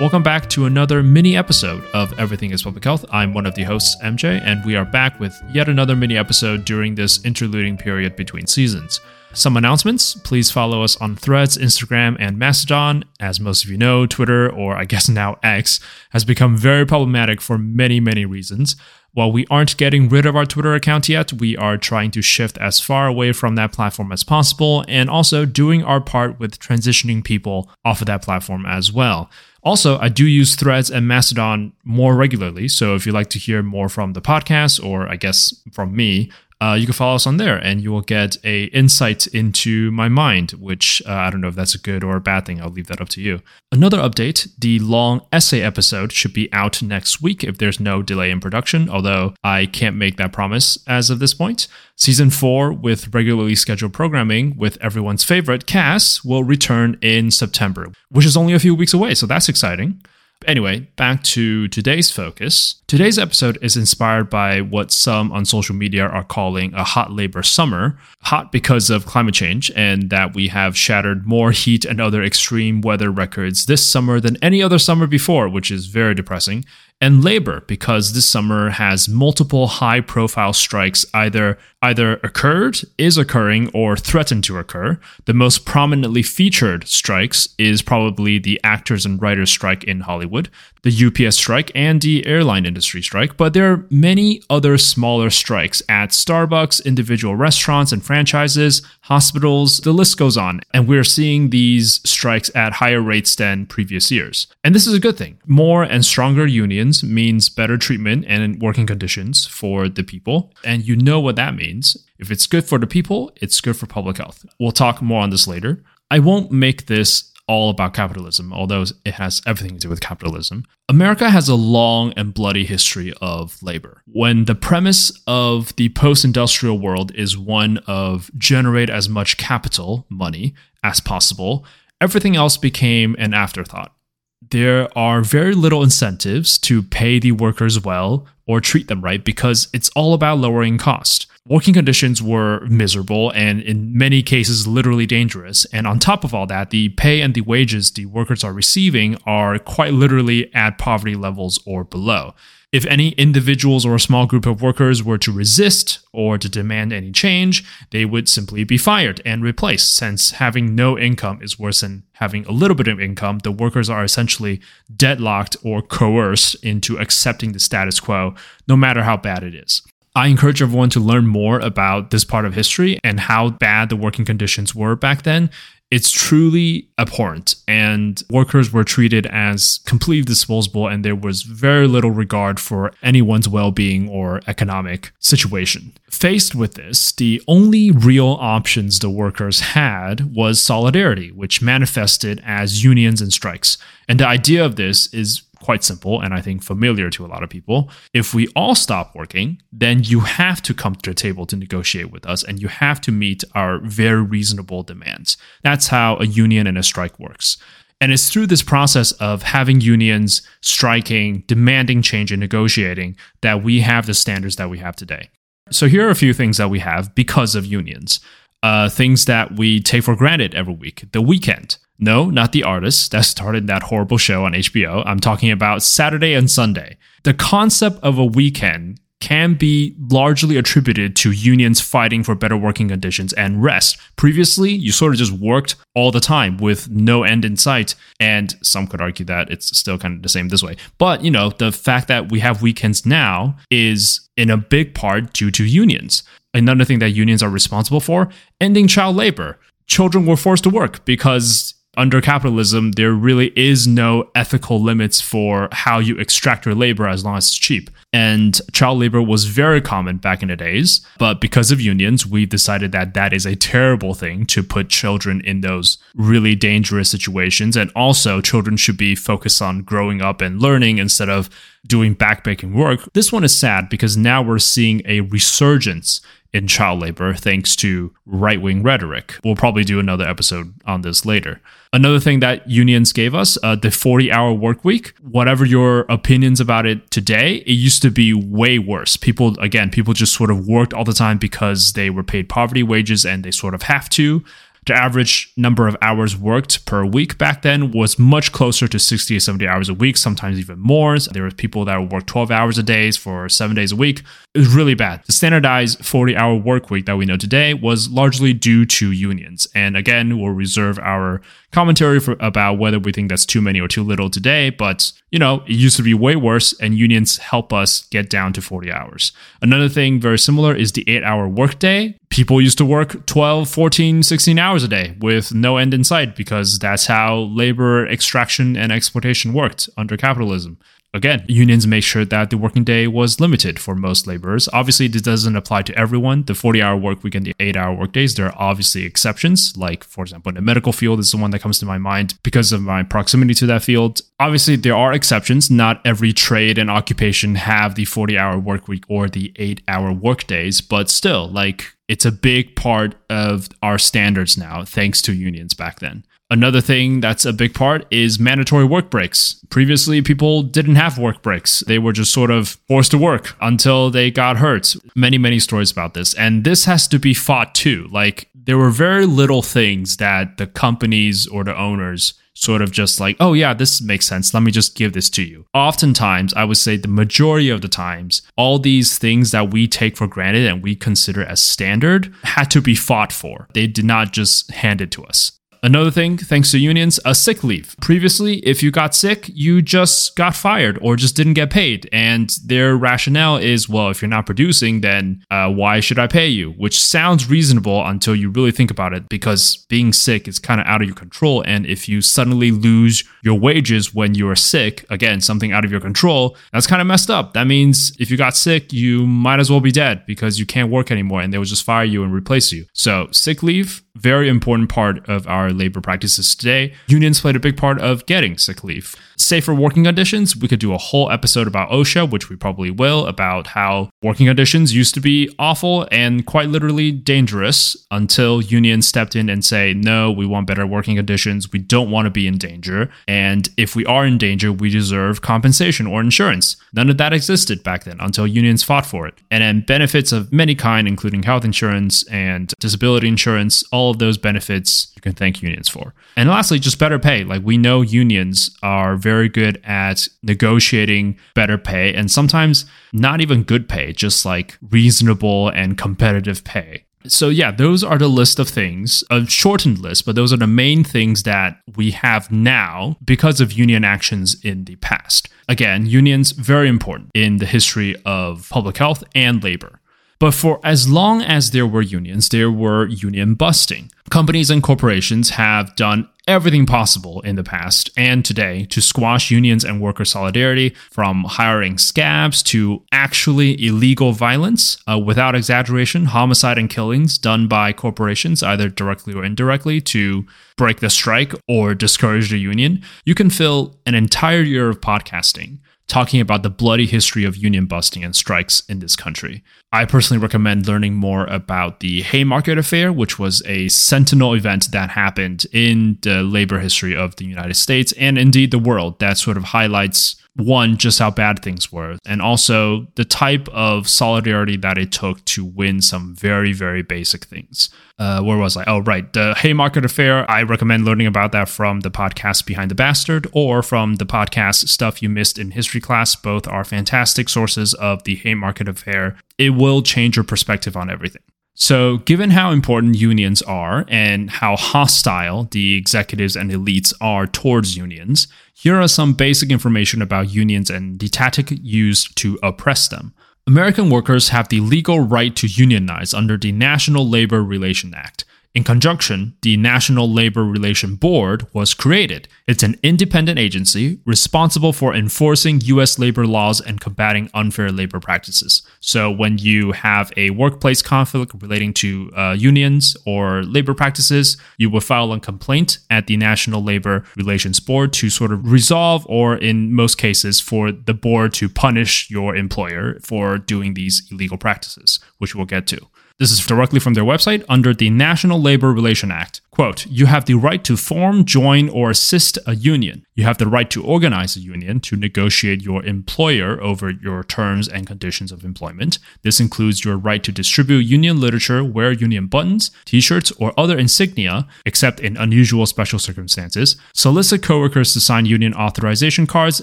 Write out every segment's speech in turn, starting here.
Welcome back to another mini episode of Everything is Public Health. I'm one of the hosts, MJ, and we are back with yet another mini episode during this interluding period between seasons. Some announcements please follow us on Threads, Instagram, and Mastodon. As most of you know, Twitter, or I guess now X, has become very problematic for many, many reasons. While we aren't getting rid of our Twitter account yet, we are trying to shift as far away from that platform as possible and also doing our part with transitioning people off of that platform as well. Also, I do use Threads and Mastodon more regularly. So if you'd like to hear more from the podcast or I guess from me, uh, you can follow us on there and you will get a insight into my mind which uh, i don't know if that's a good or a bad thing. I'll leave that up to you. Another update the long essay episode should be out next week if there's no delay in production although i can't make that promise as of this point. Season 4 with regularly scheduled programming with everyone's favorite cast will return in september which is only a few weeks away so that's exciting Anyway, back to today's focus. Today's episode is inspired by what some on social media are calling a hot labor summer. Hot because of climate change and that we have shattered more heat and other extreme weather records this summer than any other summer before, which is very depressing and labor because this summer has multiple high profile strikes either either occurred, is occurring or threatened to occur. The most prominently featured strikes is probably the actors and writers strike in Hollywood, the UPS strike and the airline industry strike, but there are many other smaller strikes at Starbucks, individual restaurants and franchises, hospitals, the list goes on. And we're seeing these strikes at higher rates than previous years. And this is a good thing. More and stronger unions means better treatment and working conditions for the people. And you know what that means. If it's good for the people, it's good for public health. We'll talk more on this later. I won't make this all about capitalism, although it has everything to do with capitalism. America has a long and bloody history of labor. When the premise of the post industrial world is one of generate as much capital, money, as possible, everything else became an afterthought there are very little incentives to pay the workers well or treat them right because it's all about lowering cost. Working conditions were miserable and in many cases literally dangerous. And on top of all that, the pay and the wages the workers are receiving are quite literally at poverty levels or below. If any individuals or a small group of workers were to resist or to demand any change, they would simply be fired and replaced. Since having no income is worse than having a little bit of income, the workers are essentially deadlocked or coerced into accepting the status quo, no matter how bad it is. I encourage everyone to learn more about this part of history and how bad the working conditions were back then it's truly abhorrent. And workers were treated as completely disposable and there was very little regard for anyone's well-being or economic situation. Faced with this the only real options the workers had was solidarity which manifested as unions and strikes. And the idea of this is quite simple and I think familiar to a lot of people. If we all stop working, then you have to come to the table to negotiate with us and you have to meet our very reasonable demands. That's how a union and a strike works. And it's through this process of having unions striking, demanding change, and negotiating that we have the standards that we have today. So, here are a few things that we have because of unions. Uh, things that we take for granted every week. The weekend. No, not the artist that started that horrible show on HBO. I'm talking about Saturday and Sunday. The concept of a weekend can be largely attributed to unions fighting for better working conditions and rest. Previously, you sort of just worked all the time with no end in sight. And some could argue that it's still kind of the same this way. But, you know, the fact that we have weekends now is in a big part due to unions. Another thing that unions are responsible for ending child labor. Children were forced to work because under capitalism, there really is no ethical limits for how you extract your labor as long as it's cheap. And child labor was very common back in the days. But because of unions, we've decided that that is a terrible thing to put children in those really dangerous situations. And also, children should be focused on growing up and learning instead of doing backbreaking work. This one is sad because now we're seeing a resurgence in child labor thanks to right wing rhetoric. We'll probably do another episode on this later. Another thing that unions gave us, uh, the 40 hour work week, whatever your opinions about it today, it used to be way worse. People, again, people just sort of worked all the time because they were paid poverty wages and they sort of have to. The average number of hours worked per week back then was much closer to 60 or 70 hours a week, sometimes even more. So there were people that would work 12 hours a day for seven days a week. It was really bad. The standardized 40 hour work week that we know today was largely due to unions. And again, we'll reserve our commentary for, about whether we think that's too many or too little today. But, you know, it used to be way worse, and unions help us get down to 40 hours. Another thing very similar is the eight hour workday. People used to work 12, 14, 16 hours a day with no end in sight because that's how labor extraction and exploitation worked under capitalism again, unions make sure that the working day was limited for most laborers. Obviously, this doesn't apply to everyone. The 40 hour work week and the 8 hour work days, there are obviously exceptions. Like, for example, in the medical field is the one that comes to my mind because of my proximity to that field. Obviously, there are exceptions. Not every trade and occupation have the 40 hour work week or the 8 hour work days, but still, like, it's a big part of our standards now, thanks to unions back then. Another thing that's a big part is mandatory work breaks. Previously, people didn't have work breaks. They were just sort of forced to work until they got hurt. Many, many stories about this. And this has to be fought too. Like, there were very little things that the companies or the owners sort of just like, oh, yeah, this makes sense. Let me just give this to you. Oftentimes, I would say the majority of the times, all these things that we take for granted and we consider as standard had to be fought for. They did not just hand it to us. Another thing, thanks to unions, a sick leave. Previously, if you got sick, you just got fired or just didn't get paid. And their rationale is, well, if you're not producing, then uh, why should I pay you? Which sounds reasonable until you really think about it, because being sick is kind of out of your control. And if you suddenly lose your wages when you are sick, again, something out of your control, that's kind of messed up. That means if you got sick, you might as well be dead because you can't work anymore and they will just fire you and replace you. So, sick leave, very important part of our labor practices today. Unions played a big part of getting sick leave. Safer working conditions, we could do a whole episode about OSHA, which we probably will, about how working conditions used to be awful and quite literally dangerous until unions stepped in and say, no, we want better working conditions. We don't want to be in danger. And if we are in danger, we deserve compensation or insurance. None of that existed back then until unions fought for it. And then benefits of many kind, including health insurance and disability insurance, all of those benefits you can thank unions for. And lastly, just better pay. Like we know unions are very good at negotiating better pay and sometimes not even good pay, just like reasonable and competitive pay. So, yeah, those are the list of things, a shortened list, but those are the main things that we have now because of union actions in the past. Again, unions very important in the history of public health and labor. But for as long as there were unions, there were union busting. Companies and corporations have done everything possible in the past and today to squash unions and worker solidarity, from hiring scabs to actually illegal violence, uh, without exaggeration, homicide and killings done by corporations, either directly or indirectly, to break the strike or discourage the union. You can fill an entire year of podcasting talking about the bloody history of union busting and strikes in this country. I personally recommend learning more about the Haymarket Affair, which was a sentinel event that happened in the labor history of the United States and indeed the world that sort of highlights one, just how bad things were, and also the type of solidarity that it took to win some very, very basic things. Uh, where was I? Oh, right. The Haymarket Affair. I recommend learning about that from the podcast Behind the Bastard or from the podcast Stuff You Missed in History Class. Both are fantastic sources of the Haymarket Affair. It will change your perspective on everything. So, given how important unions are and how hostile the executives and elites are towards unions, here are some basic information about unions and the tactic used to oppress them. American workers have the legal right to unionize under the National Labor Relations Act. In conjunction, the National Labor Relation Board was created. It's an independent agency responsible for enforcing U.S. labor laws and combating unfair labor practices. So, when you have a workplace conflict relating to uh, unions or labor practices, you will file a complaint at the National Labor Relations Board to sort of resolve, or in most cases, for the board to punish your employer for doing these illegal practices, which we'll get to. This is directly from their website under the National Labor Relation Act. Quote, you have the right to form, join, or assist a union. You have the right to organize a union to negotiate your employer over your terms and conditions of employment. This includes your right to distribute union literature, wear union buttons, t shirts, or other insignia, except in unusual special circumstances, solicit coworkers to sign union authorization cards,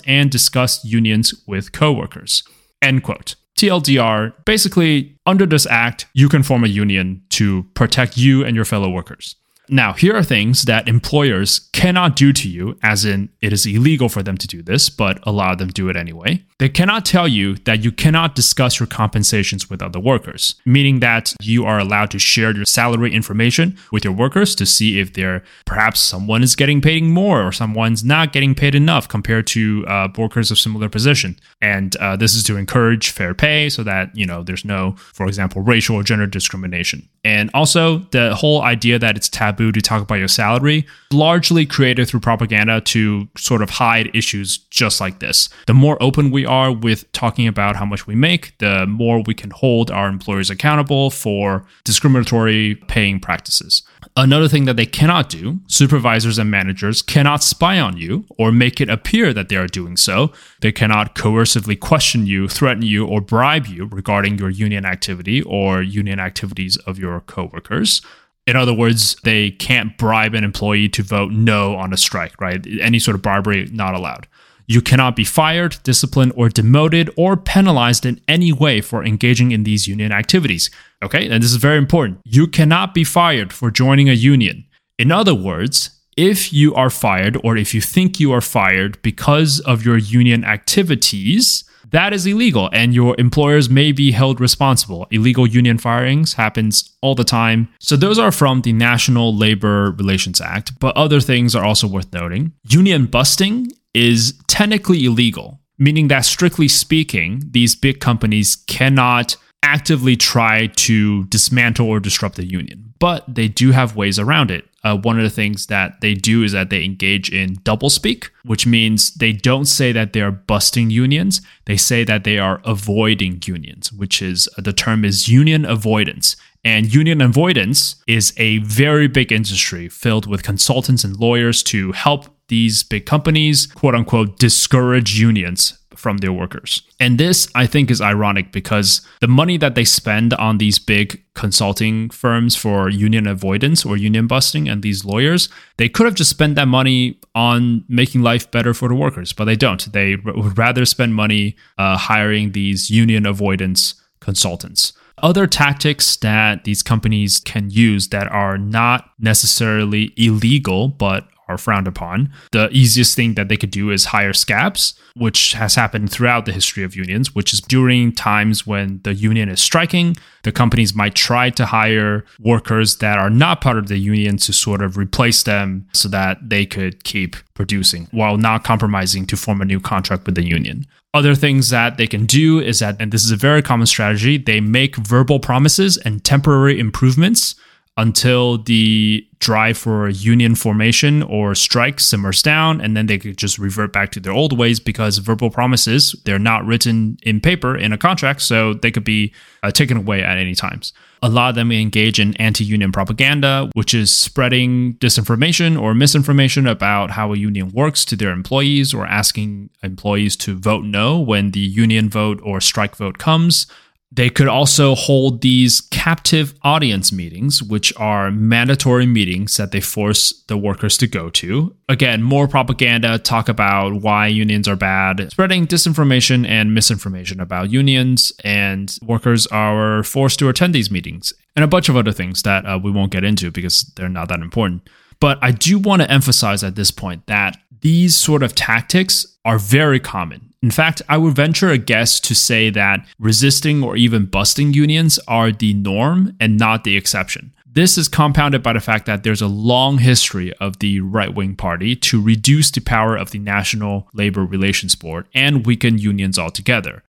and discuss unions with coworkers. End quote. TLDR, basically, under this act, you can form a union to protect you and your fellow workers. Now, here are things that employers cannot do to you, as in it is illegal for them to do this, but allow them to do it anyway. They cannot tell you that you cannot discuss your compensations with other workers, meaning that you are allowed to share your salary information with your workers to see if they're perhaps someone is getting paid more or someone's not getting paid enough compared to uh, workers of similar position. And uh, this is to encourage fair pay so that, you know, there's no, for example, racial or gender discrimination. And also the whole idea that it's taboo to talk about your salary, largely created through propaganda to sort of hide issues just like this. The more open we are with talking about how much we make, the more we can hold our employers accountable for discriminatory paying practices. Another thing that they cannot do, supervisors and managers cannot spy on you or make it appear that they are doing so. They cannot coercively question you, threaten you, or bribe you regarding your union activity or union activities of your coworkers. In other words, they can't bribe an employee to vote no on a strike, right? Any sort of bribery not allowed. You cannot be fired, disciplined, or demoted or penalized in any way for engaging in these union activities. Okay, and this is very important. You cannot be fired for joining a union. In other words, if you are fired or if you think you are fired because of your union activities, that is illegal and your employers may be held responsible. Illegal union firings happens all the time. So those are from the National Labor Relations Act, but other things are also worth noting. Union busting is technically illegal, meaning that strictly speaking, these big companies cannot actively try to dismantle or disrupt the union, but they do have ways around it. Uh, one of the things that they do is that they engage in doublespeak, which means they don't say that they are busting unions. They say that they are avoiding unions, which is uh, the term is union avoidance. And union avoidance is a very big industry filled with consultants and lawyers to help these big companies, quote unquote, discourage unions from their workers. And this, I think, is ironic because the money that they spend on these big consulting firms for union avoidance or union busting and these lawyers, they could have just spent that money on making life better for the workers, but they don't. They would rather spend money uh, hiring these union avoidance consultants. Other tactics that these companies can use that are not necessarily illegal, but are frowned upon. The easiest thing that they could do is hire scabs, which has happened throughout the history of unions, which is during times when the union is striking, the companies might try to hire workers that are not part of the union to sort of replace them so that they could keep producing while not compromising to form a new contract with the union. Other things that they can do is that, and this is a very common strategy, they make verbal promises and temporary improvements until the drive for union formation or strike simmers down and then they could just revert back to their old ways because verbal promises they're not written in paper in a contract so they could be uh, taken away at any times. A lot of them engage in anti-union propaganda which is spreading disinformation or misinformation about how a union works to their employees or asking employees to vote no when the union vote or strike vote comes they could also hold these captive audience meetings, which are mandatory meetings that they force the workers to go to. Again, more propaganda, talk about why unions are bad, spreading disinformation and misinformation about unions, and workers are forced to attend these meetings, and a bunch of other things that uh, we won't get into because they're not that important. But I do want to emphasize at this point that these sort of tactics are very common in fact, I would venture a guess to say that resisting or even busting unions are the norm and not the exception. This is compounded by the fact that there's a long history of the right wing party to reduce the power of the National Labor Relations Board and weaken unions altogether.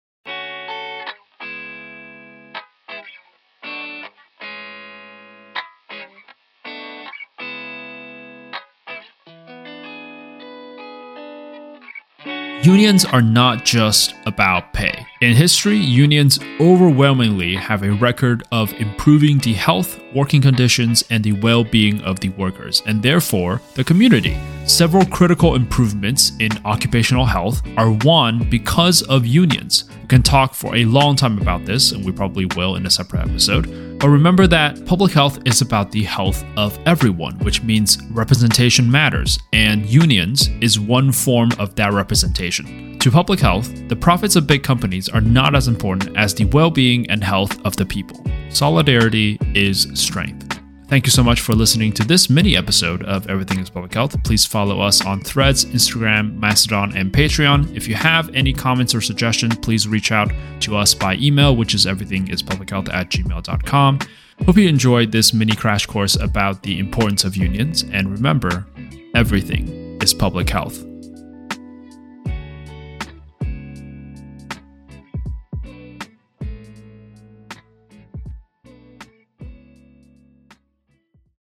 Unions are not just about pay. In history, unions overwhelmingly have a record of improving the health, working conditions, and the well being of the workers, and therefore the community. Several critical improvements in occupational health are won because of unions. We can talk for a long time about this, and we probably will in a separate episode. But remember that public health is about the health of everyone, which means representation matters, and unions is one form of that representation. To public health, the profits of big companies are not as important as the well being and health of the people. Solidarity is strength. Thank you so much for listening to this mini episode of Everything is Public Health. Please follow us on Threads, Instagram, Mastodon, and Patreon. If you have any comments or suggestions, please reach out to us by email, which is everythingispublichealth at gmail.com. Hope you enjoyed this mini crash course about the importance of unions. And remember, everything is public health.